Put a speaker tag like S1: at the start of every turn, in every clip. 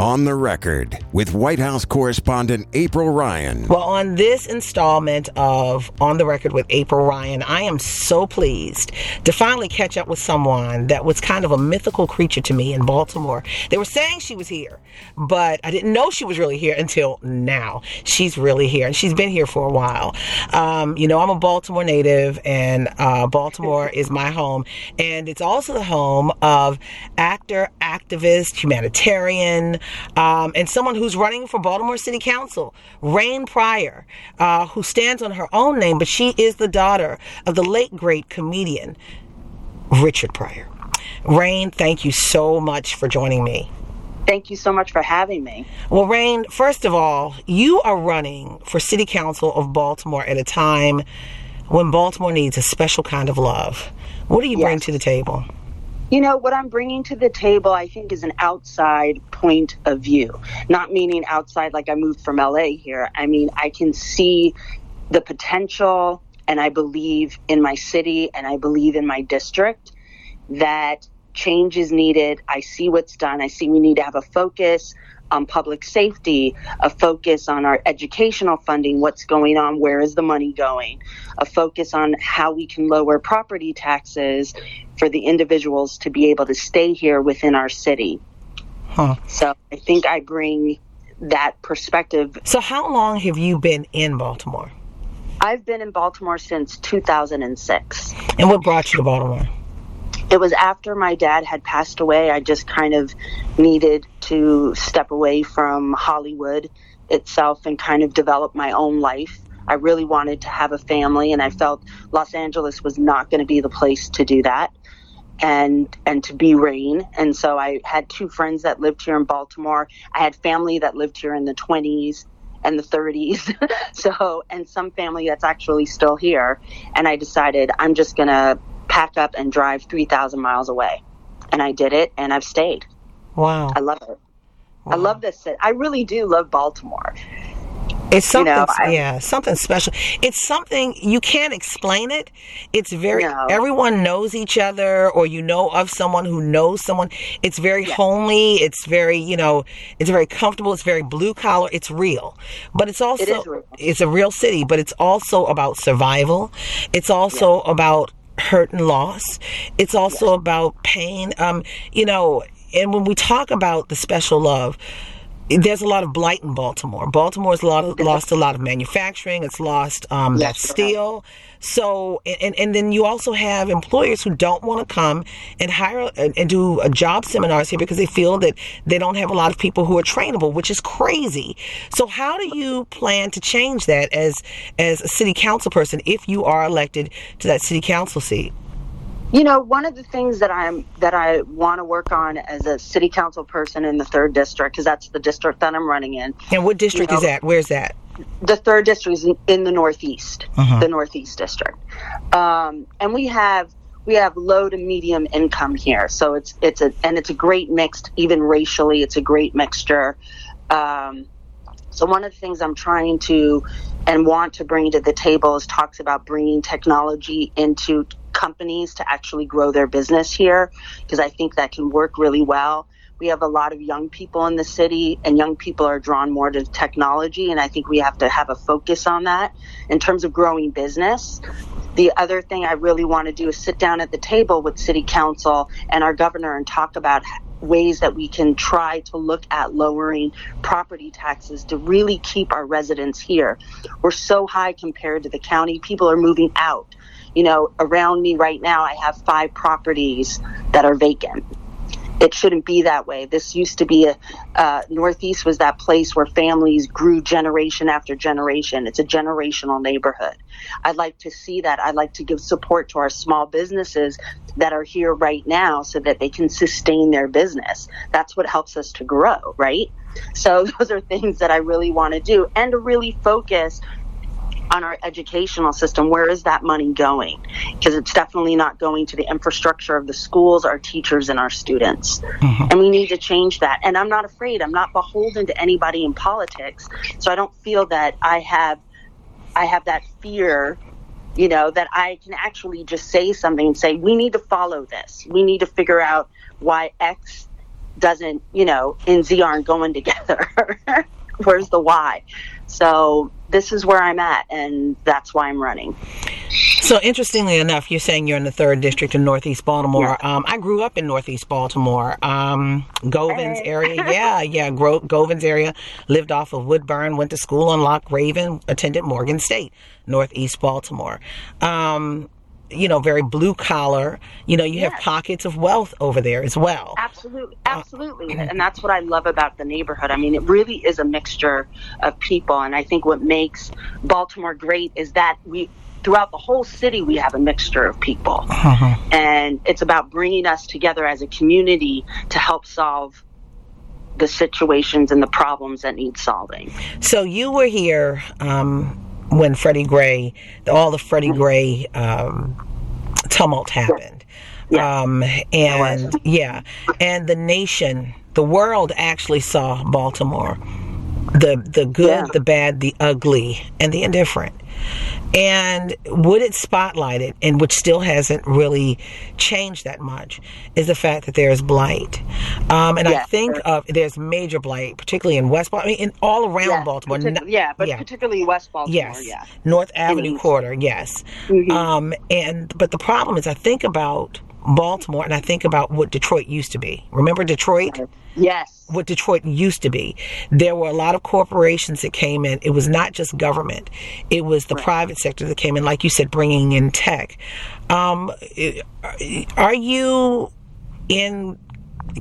S1: On the record with White House correspondent April Ryan.
S2: Well, on this installment of On the Record with April Ryan, I am so pleased to finally catch up with someone that was kind of a mythical creature to me in Baltimore. They were saying she was here, but I didn't know she was really here until now. She's really here, and she's been here for a while. Um, you know, I'm a Baltimore native, and uh, Baltimore is my home, and it's also the home of actor, activist, humanitarian, um, and someone who's running for Baltimore City Council, Rain Pryor, uh, who stands on her own name, but she is the daughter of the late great comedian Richard Pryor. Rain, thank you so much for joining me.
S3: Thank you so much for having me.
S2: Well, Rain, first of all, you are running for City Council of Baltimore at a time when Baltimore needs a special kind of love. What do you yes. bring to the table?
S3: You know, what I'm bringing to the table, I think, is an outside point of view. Not meaning outside like I moved from LA here. I mean, I can see the potential and I believe in my city and I believe in my district that change is needed. I see what's done. I see we need to have a focus on public safety, a focus on our educational funding, what's going on, where is the money going, a focus on how we can lower property taxes for the individuals to be able to stay here within our city. Huh. So I think I bring that perspective.
S2: So, how long have you been in Baltimore?
S3: I've been in Baltimore since 2006.
S2: And what brought you to Baltimore?
S3: it was after my dad had passed away. I just kind of needed to step away from Hollywood itself and kind of develop my own life. I really wanted to have a family, and I felt Los Angeles was not going to be the place to do that and and to be rain and so i had two friends that lived here in baltimore i had family that lived here in the 20s and the 30s so and some family that's actually still here and i decided i'm just going to pack up and drive 3,000 miles away. And I did it and I've stayed.
S2: Wow.
S3: I love it. Wow. I love this city. I really do love Baltimore.
S2: It's something, you know, I, yeah, something special. It's something you can't explain it. It's very no. everyone knows each other, or you know of someone who knows someone. It's very homely. It's very, you know, it's very comfortable. It's very blue collar. It's real, but it's also
S3: it
S2: it's a real city. But it's also about survival. It's also about hurt and loss. It's also about pain. Um, you know, and when we talk about the special love, there's a lot of blight in Baltimore. Baltimore's a lot of, lost a lot of manufacturing. It's lost um, yes, that steel. So, and, and then you also have employers who don't want to come and hire and, and do a job seminars here because they feel that they don't have a lot of people who are trainable, which is crazy. So, how do you plan to change that as as a city council person if you are elected to that city council seat?
S3: You know, one of the things that I'm that I want to work on as a city council person in the third district, because that's the district that I'm running in.
S2: And what district you know, is that? Where's that?
S3: The third district is in the northeast, uh-huh. the northeast district, um, and we have we have low to medium income here, so it's it's a and it's a great mixed, even racially, it's a great mixture. Um, so one of the things I'm trying to and want to bring to the table is talks about bringing technology into companies to actually grow their business here because I think that can work really well. We have a lot of young people in the city, and young people are drawn more to technology. And I think we have to have a focus on that in terms of growing business. The other thing I really want to do is sit down at the table with City Council and our governor and talk about ways that we can try to look at lowering property taxes to really keep our residents here. We're so high compared to the county. People are moving out. You know, around me right now, I have five properties that are vacant it shouldn't be that way. This used to be a uh, Northeast was that place where families grew generation after generation. It's a generational neighborhood. I'd like to see that. I'd like to give support to our small businesses that are here right now so that they can sustain their business. That's what helps us to grow, right? So those are things that I really want to do and to really focus on our educational system, where is that money going? Because it's definitely not going to the infrastructure of the schools, our teachers, and our students. Mm-hmm. And we need to change that. And I'm not afraid. I'm not beholden to anybody in politics. So I don't feel that I have I have that fear, you know, that I can actually just say something and say, we need to follow this. We need to figure out why X doesn't, you know, and Z aren't going together. Where's the why? So this is where I'm at, and that's why I'm running.
S2: So, interestingly enough, you're saying you're in the third district in Northeast Baltimore.
S3: Yeah.
S2: Um, I grew up in Northeast Baltimore, um, Govans hey. area. Yeah, yeah, Gro- Govans area. Lived off of Woodburn. Went to school on Loch Raven. Attended Morgan State, Northeast Baltimore. Um, you know, very blue collar. You know, you yes. have pockets of wealth over there as well.
S3: Absolutely, absolutely, uh, and that's what I love about the neighborhood. I mean, it really is a mixture of people, and I think what makes Baltimore great is that we. Throughout the whole city, we have a mixture of people. Uh-huh. And it's about bringing us together as a community to help solve the situations and the problems that need solving.
S2: So you were here um, when Freddie Gray, all the Freddie Gray um, tumult happened. Yeah. Um, and yeah, and the nation, the world actually saw Baltimore, the the good, yeah. the bad, the ugly, and the indifferent. And what it spotlighted, and which still hasn't really changed that much, is the fact that there is blight. Um, and yeah, I think of there's major blight, particularly in West Baltimore, I mean, in all around
S3: yeah,
S2: Baltimore.
S3: Partic- yeah, but yeah. particularly West Baltimore.
S2: Yes,
S3: yeah.
S2: North Avenue. Quarter. Yes. Mm-hmm. Um, and but the problem is, I think about Baltimore and I think about what Detroit used to be. Remember Detroit?
S3: Yes.
S2: What Detroit used to be. There were a lot of corporations that came in. It was not just government, it was the right. private sector that came in, like you said, bringing in tech. Um, are you in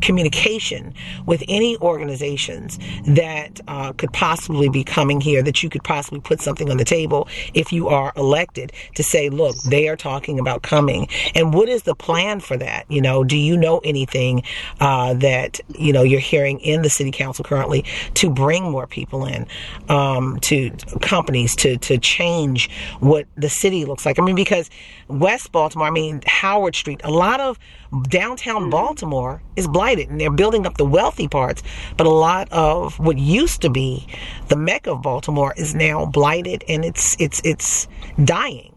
S2: communication with any organizations that uh, could possibly be coming here that you could possibly put something on the table if you are elected to say, look, they are talking about coming. And what is the plan for that? You know, do you know anything uh, that, you know, you're hearing in the city council currently to bring more people in, um, to companies to, to change what the city looks like? I mean, because West Baltimore, I mean, Howard Street, a lot of downtown mm-hmm. Baltimore is blighted and they're building up the wealthy parts. But a lot of what used to be the mecca of Baltimore is now blighted and it's it's it's dying.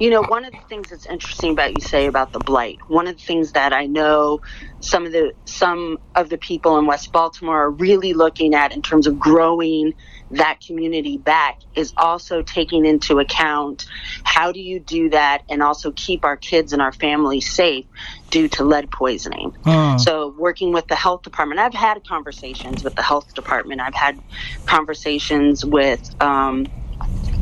S3: You know, one of the things that's interesting about you say about the blight, one of the things that I know some of the some of the people in West Baltimore are really looking at in terms of growing that community back is also taking into account how do you do that and also keep our kids and our families safe due to lead poisoning. Mm. So, working with the health department, I've had conversations with the health department, I've had conversations with um,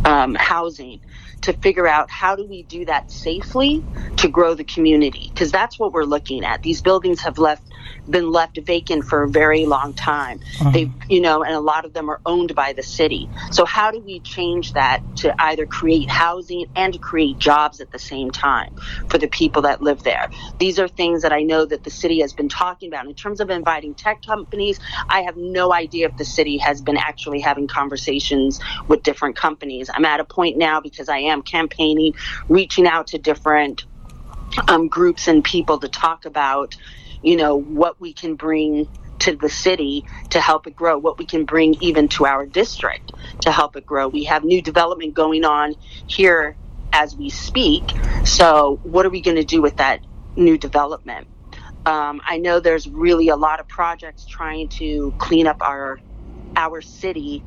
S3: um, housing to figure out how do we do that safely to grow the community because that's what we're looking at. These buildings have left been left vacant for a very long time. Mm-hmm. they you know and a lot of them are owned by the city. So how do we change that to either create housing and to create jobs at the same time for the people that live there? These are things that i know that the city has been talking about. In terms of inviting tech companies i have no idea if the city has been actually having conversations with different companies. I'm at a point now because i am am campaigning, reaching out to different um, groups and people to talk about, you know, what we can bring to the city to help it grow, what we can bring even to our district to help it grow. We have new development going on here as we speak. So, what are we going to do with that new development? Um, I know there's really a lot of projects trying to clean up our our city,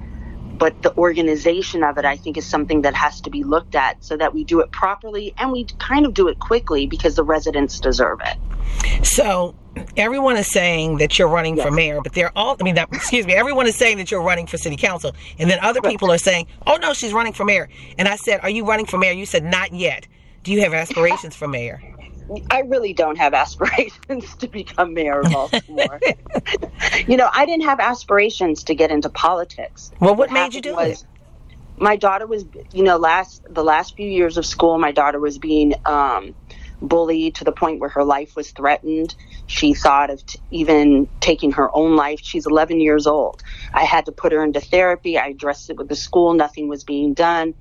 S3: but the organization of it, I think, is something that has to be looked at so that we do it properly and we kind of do it quickly because the residents deserve it.
S2: So everyone is saying that you're running yes. for mayor, but they're all, I mean, that, excuse me, everyone is saying that you're running for city council. And then other people are saying, oh no, she's running for mayor. And I said, are you running for mayor? You said, not yet. Do you have aspirations for mayor?
S3: I really don't have aspirations to become mayor of Baltimore. you know, I didn't have aspirations to get into politics.
S2: Well, what, what made you do it?
S3: My daughter was, you know, last the last few years of school, my daughter was being um, bullied to the point where her life was threatened. She thought of t- even taking her own life. She's 11 years old. I had to put her into therapy. I addressed it with the school. Nothing was being done.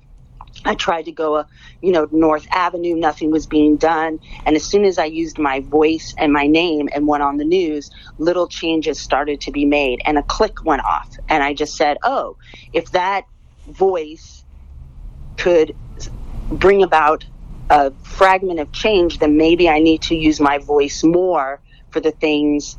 S3: I tried to go, uh, you know, North Avenue. Nothing was being done. And as soon as I used my voice and my name and went on the news, little changes started to be made, and a click went off. And I just said, "Oh, if that voice could bring about a fragment of change, then maybe I need to use my voice more for the things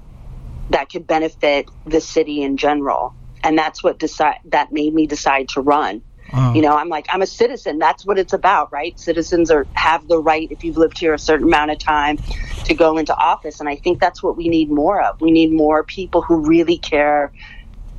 S3: that could benefit the city in general." And that's what decide that made me decide to run. Mm. You know, I'm like, I'm a citizen. That's what it's about, right? Citizens are have the right, if you've lived here a certain amount of time, to go into office. And I think that's what we need more of. We need more people who really care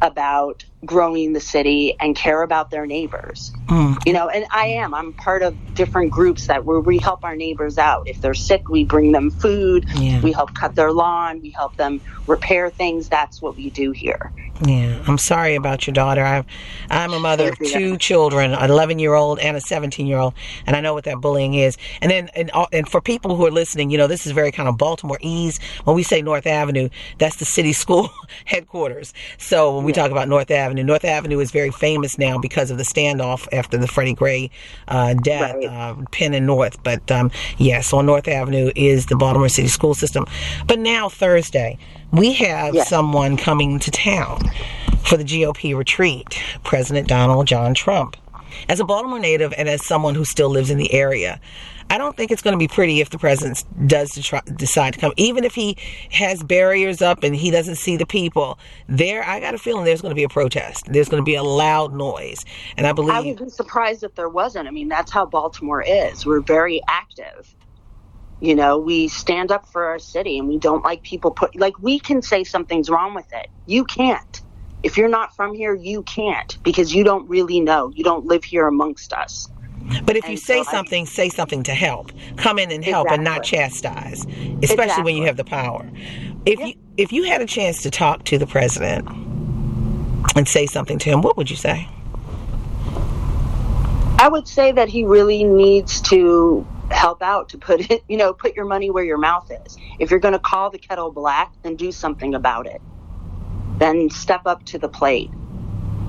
S3: about growing the city and care about their neighbors. Mm. You know, and I am. I'm part of different groups that where we help our neighbors out. If they're sick, we bring them food. Yeah. We help cut their lawn. We help them repair things. That's what we do here.
S2: Yeah, I'm sorry about your daughter. I'm, I'm a mother of two children, an 11 year old and a 17 year old, and I know what that bullying is. And then, and, and for people who are listening, you know, this is very kind of Baltimorese. When we say North Avenue, that's the city school headquarters. So when we talk about North Avenue, North Avenue is very famous now because of the standoff after the Freddie Gray uh, death, right. uh, Penn and North. But um, yes, on North Avenue is the Baltimore City school system. But now Thursday, we have yes. someone coming to town for the GOP retreat, President Donald John Trump. As a Baltimore native and as someone who still lives in the area, I don't think it's going to be pretty if the president does try, decide to come. Even if he has barriers up and he doesn't see the people, there, I got a feeling there's going to be a protest. There's going to be a loud noise. And I believe. I
S3: would be surprised if there wasn't. I mean, that's how Baltimore is. We're very active. You know, we stand up for our city and we don't like people put, like, we can say something's wrong with it. You can't. If you're not from here, you can't because you don't really know. You don't live here amongst us.
S2: But if and you say so something, I, say something to help. Come in and help exactly. and not chastise, especially exactly. when you have the power. If you if you had a chance to talk to the president and say something to him, what would you say?
S3: I would say that he really needs to help out to put it, you know, put your money where your mouth is. If you're going to call the kettle black, then do something about it. Then step up to the plate.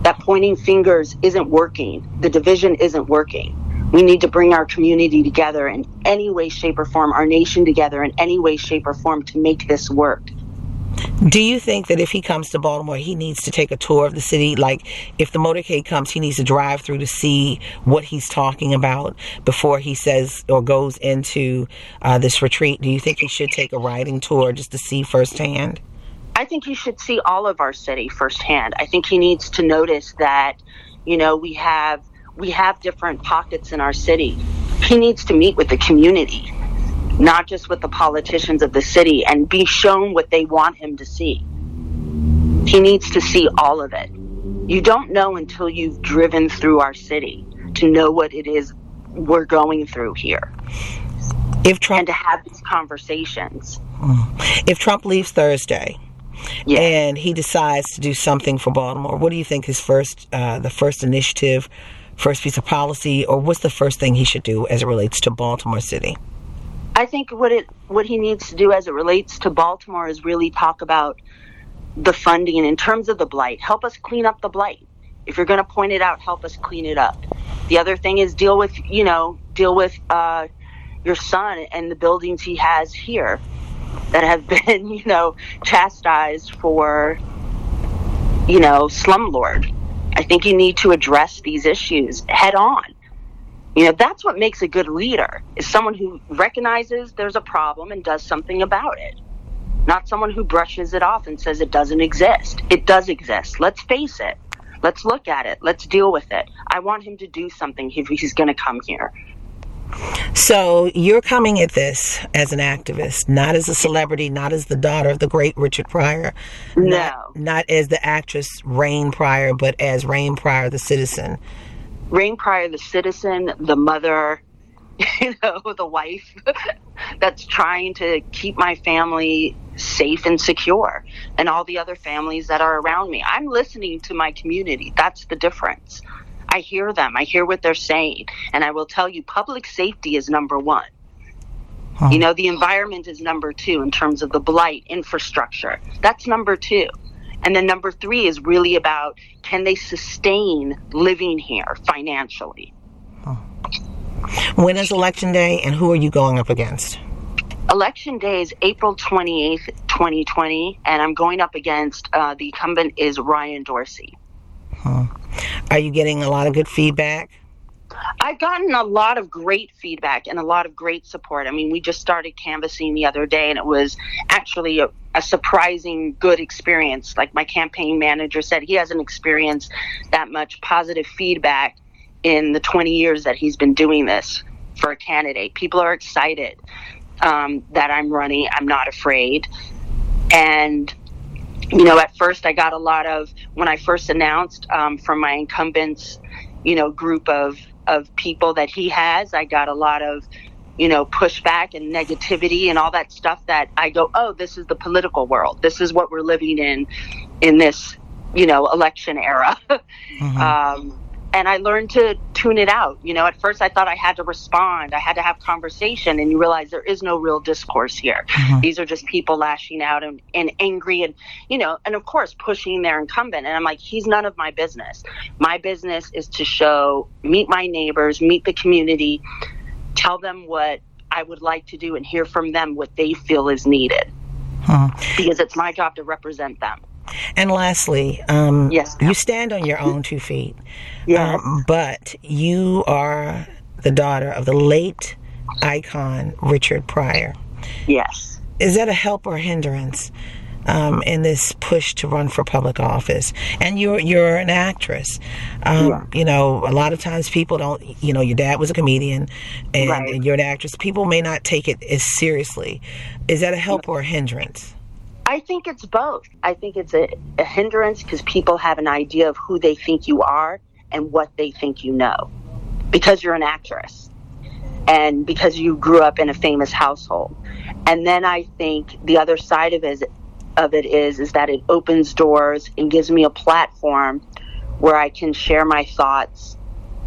S3: That pointing fingers isn't working. The division isn't working. We need to bring our community together in any way, shape, or form, our nation together in any way, shape, or form to make this work.
S2: Do you think that if he comes to Baltimore, he needs to take a tour of the city? Like, if the motorcade comes, he needs to drive through to see what he's talking about before he says or goes into uh, this retreat. Do you think he should take a riding tour just to see firsthand?
S3: I think he should see all of our city firsthand. I think he needs to notice that, you know, we have we have different pockets in our city. He needs to meet with the community not just with the politicians of the city, and be shown what they want him to see. He needs to see all of it. You don't know until you've driven through our city to know what it is we're going through here. If Trump and to have these conversations.
S2: Mm. If Trump leaves Thursday, yeah. and he decides to do something for Baltimore, what do you think his first, uh, the first initiative, first piece of policy, or what's the first thing he should do as it relates to Baltimore City?
S3: I think what it what he needs to do as it relates to Baltimore is really talk about the funding in terms of the blight. Help us clean up the blight. If you're going to point it out, help us clean it up. The other thing is deal with you know deal with uh, your son and the buildings he has here that have been you know chastised for you know slumlord. I think you need to address these issues head on you know, that's what makes a good leader is someone who recognizes there's a problem and does something about it. not someone who brushes it off and says it doesn't exist. It does exist. Let's face it. Let's look at it. Let's deal with it. I want him to do something if he's going to come here.
S2: So you're coming at this as an activist, not as a celebrity, not as the daughter of the great Richard Pryor,
S3: No.
S2: not, not as the actress Rain Pryor, but as Rain Pryor, the citizen.
S3: Rain Pryor, the citizen, the mother, you know, the wife that's trying to keep my family safe and secure and all the other families that are around me. I'm listening to my community. That's the difference. I hear them. I hear what they're saying. And I will tell you, public safety is number one. You know, the environment is number two in terms of the blight, infrastructure. That's number two. And then number three is really about can they sustain living here financially?
S2: When is election day, and who are you going up against?
S3: Election day is April 28th, 2020, and I'm going up against uh, the incumbent is Ryan Dorsey.
S2: Are you getting a lot of good feedback?
S3: I've gotten a lot of great feedback and a lot of great support. I mean, we just started canvassing the other day, and it was actually a, a surprising good experience. Like my campaign manager said, he hasn't experienced that much positive feedback in the 20 years that he's been doing this for a candidate. People are excited um, that I'm running. I'm not afraid. And you know, at first I got a lot of when I first announced um, from my incumbents, you know, group of of people that he has. I got a lot of, you know, pushback and negativity and all that stuff. That I go, oh, this is the political world. This is what we're living in, in this, you know, election era. um, and I learned to tune it out. You know, at first I thought I had to respond, I had to have conversation, and you realize there is no real discourse here. Mm-hmm. These are just people lashing out and, and angry and, you know, and of course pushing their incumbent. And I'm like, he's none of my business. My business is to show, meet my neighbors, meet the community, tell them what I would like to do, and hear from them what they feel is needed. Because it's my job to represent them.
S2: And lastly, um,
S3: Yes, ma'am.
S2: you stand on your own two feet.
S3: Yes.
S2: Um, but you are the daughter of the late icon Richard Pryor.
S3: Yes.
S2: Is that a help or a hindrance um, in this push to run for public office? And you're you're an actress. Um,
S3: Yeah.
S2: You know, a lot of times people don't. You know, your dad was a comedian, and,
S3: Right.
S2: and you're an actress. People may not take it as seriously. Is that a help or a hindrance?
S3: I think it's both. I think it's a, a hindrance because people have an idea of who they think you are and what they think you know because you're an actress and because you grew up in a famous household. And then I think the other side of it, of it is is that it opens doors and gives me a platform where I can share my thoughts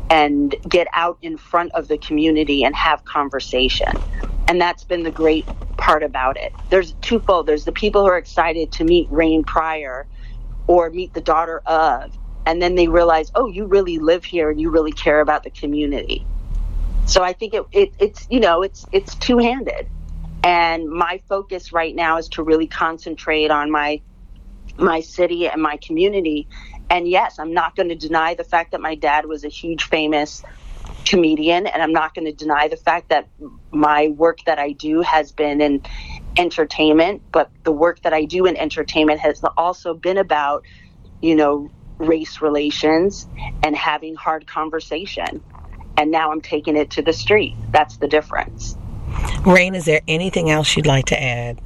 S3: and get out in front of the community and have conversation. And that's been the great part about it. There's twofold. There's the people who are excited to meet Rain Pryor or meet the daughter of, and then they realize, oh, you really live here and you really care about the community. So I think it, it it's you know it's it's two handed, and my focus right now is to really concentrate on my my city and my community. And yes, I'm not going to deny the fact that my dad was a huge famous comedian, and I'm not going to deny the fact that my work that I do has been in entertainment, but the work that I do in entertainment has also been about, you know, race relations and having hard conversation. And now I'm taking it to the street. That's the difference.
S2: Rain, is there anything else you'd like to add?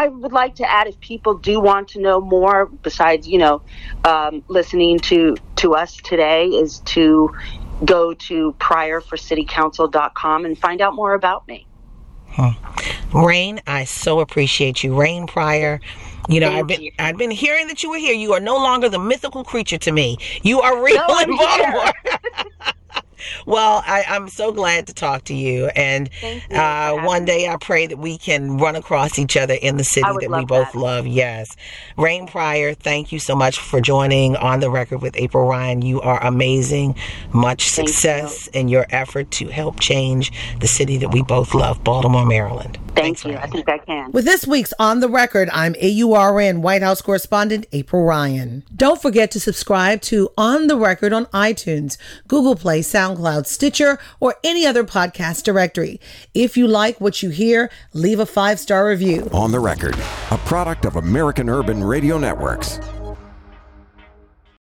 S3: I would like to add if people do want to know more, besides you know, um, listening to to us today, is to go to pryorforcitycouncil.com and find out more about me.
S2: Rain, I so appreciate you. Rain Pryor. You know,
S3: Thank
S2: I've been
S3: you.
S2: I've been hearing that you were here. You are no longer the mythical creature to me. You are real
S3: No,
S2: in Baltimore. well, I, I'm so glad to talk to you. And
S3: you
S2: uh, one day I pray that we can run across each other in the city that we both
S3: that.
S2: love. Yes. Rain Pryor, thank you so much for joining on the record with April Ryan. You are amazing. Much success in your effort to help change the city that we both love, Baltimore, Maryland.
S3: Thank
S4: Thanks,
S3: you.
S4: Ryan.
S3: I think I can.
S2: With this week's On the Record, I'm AURN White House correspondent April Ryan. Don't forget to subscribe to On the Record on iTunes, Google Play, SoundCloud, Stitcher, or any other podcast directory. If you like what you hear, leave a five star review.
S1: On the record, a product of American Urban Radio Networks.